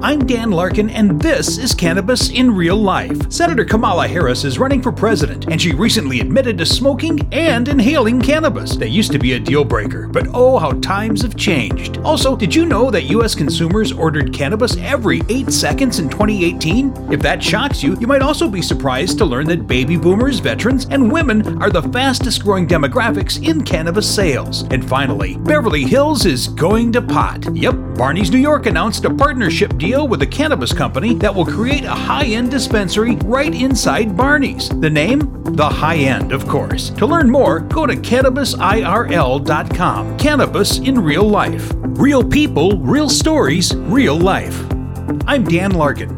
I'm Dan Larkin, and this is Cannabis in Real Life. Senator Kamala Harris is running for president, and she recently admitted to smoking and inhaling cannabis. That used to be a deal breaker, but oh, how times have changed. Also, did you know that U.S. consumers ordered cannabis every 8 seconds in 2018? If that shocks you, you might also be surprised to learn that baby boomers, veterans, and women are the fastest growing demographics in cannabis sales. And finally, Beverly Hills is going to pot. Yep, Barney's New York announced a partnership deal with a cannabis company that will create a high end dispensary right inside Barney's. The name? The High End, of course. To learn more, go to cannabisirl.com. Cannabis in real life. Real people, real stories, real life. I'm Dan Larkin.